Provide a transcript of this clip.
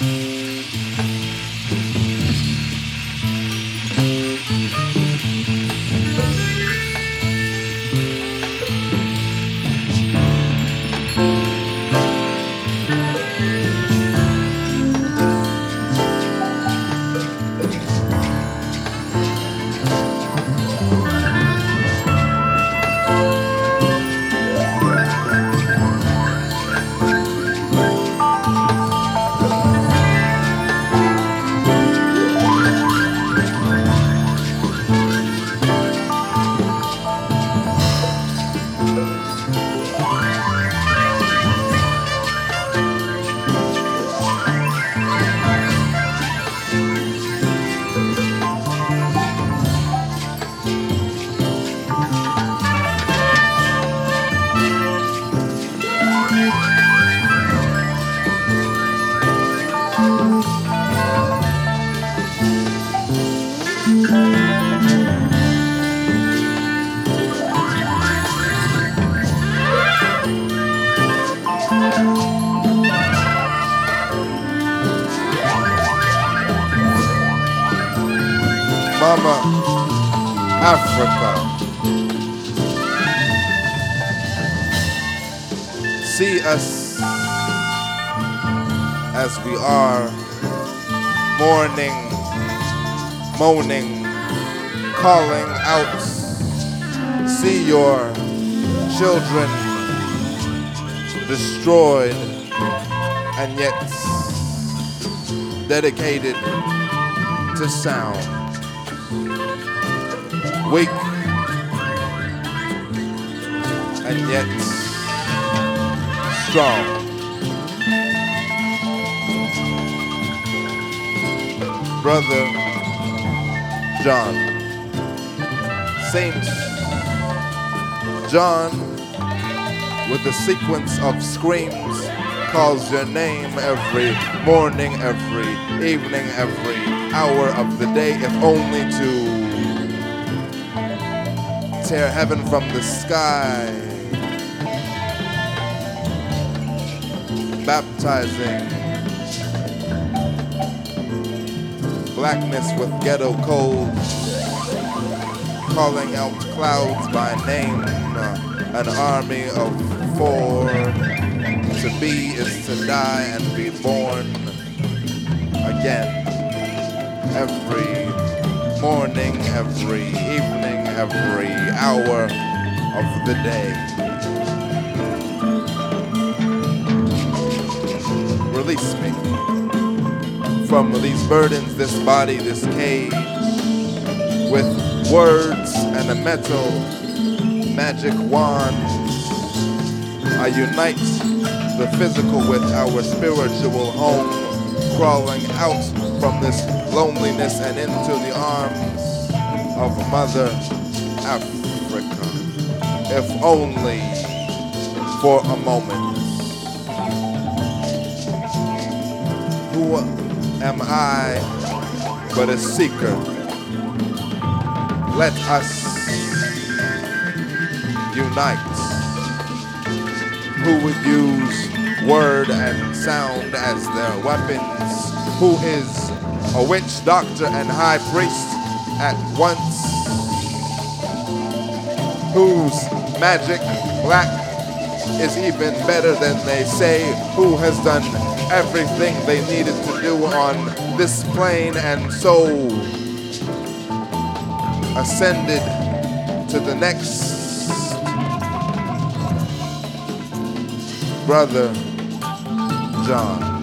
Mm-hmm. Africa. See us as we are mourning, moaning, calling out. See your children destroyed and yet dedicated to sound. Weak and yet strong. Brother John. Saint John with a sequence of screams calls your name every morning, every evening, every hour of the day, if only to tear heaven from the sky. Baptizing blackness with ghetto codes, calling out clouds by name, an army of four. To be is to die and be born again. Every morning, every evening, every hour of the day. Release me from these burdens, this body, this cage, with words and a metal magic wand. I unite the physical with our spiritual home, crawling out from this loneliness and into the arms of Mother Africa, if only for a moment. Who am I but a seeker? Let us unite. Who would use word and sound as their weapons? Who is a witch doctor and high priest at once? Whose magic black is even better than they say? Who has done everything they needed to do on this plane and so ascended to the next brother John.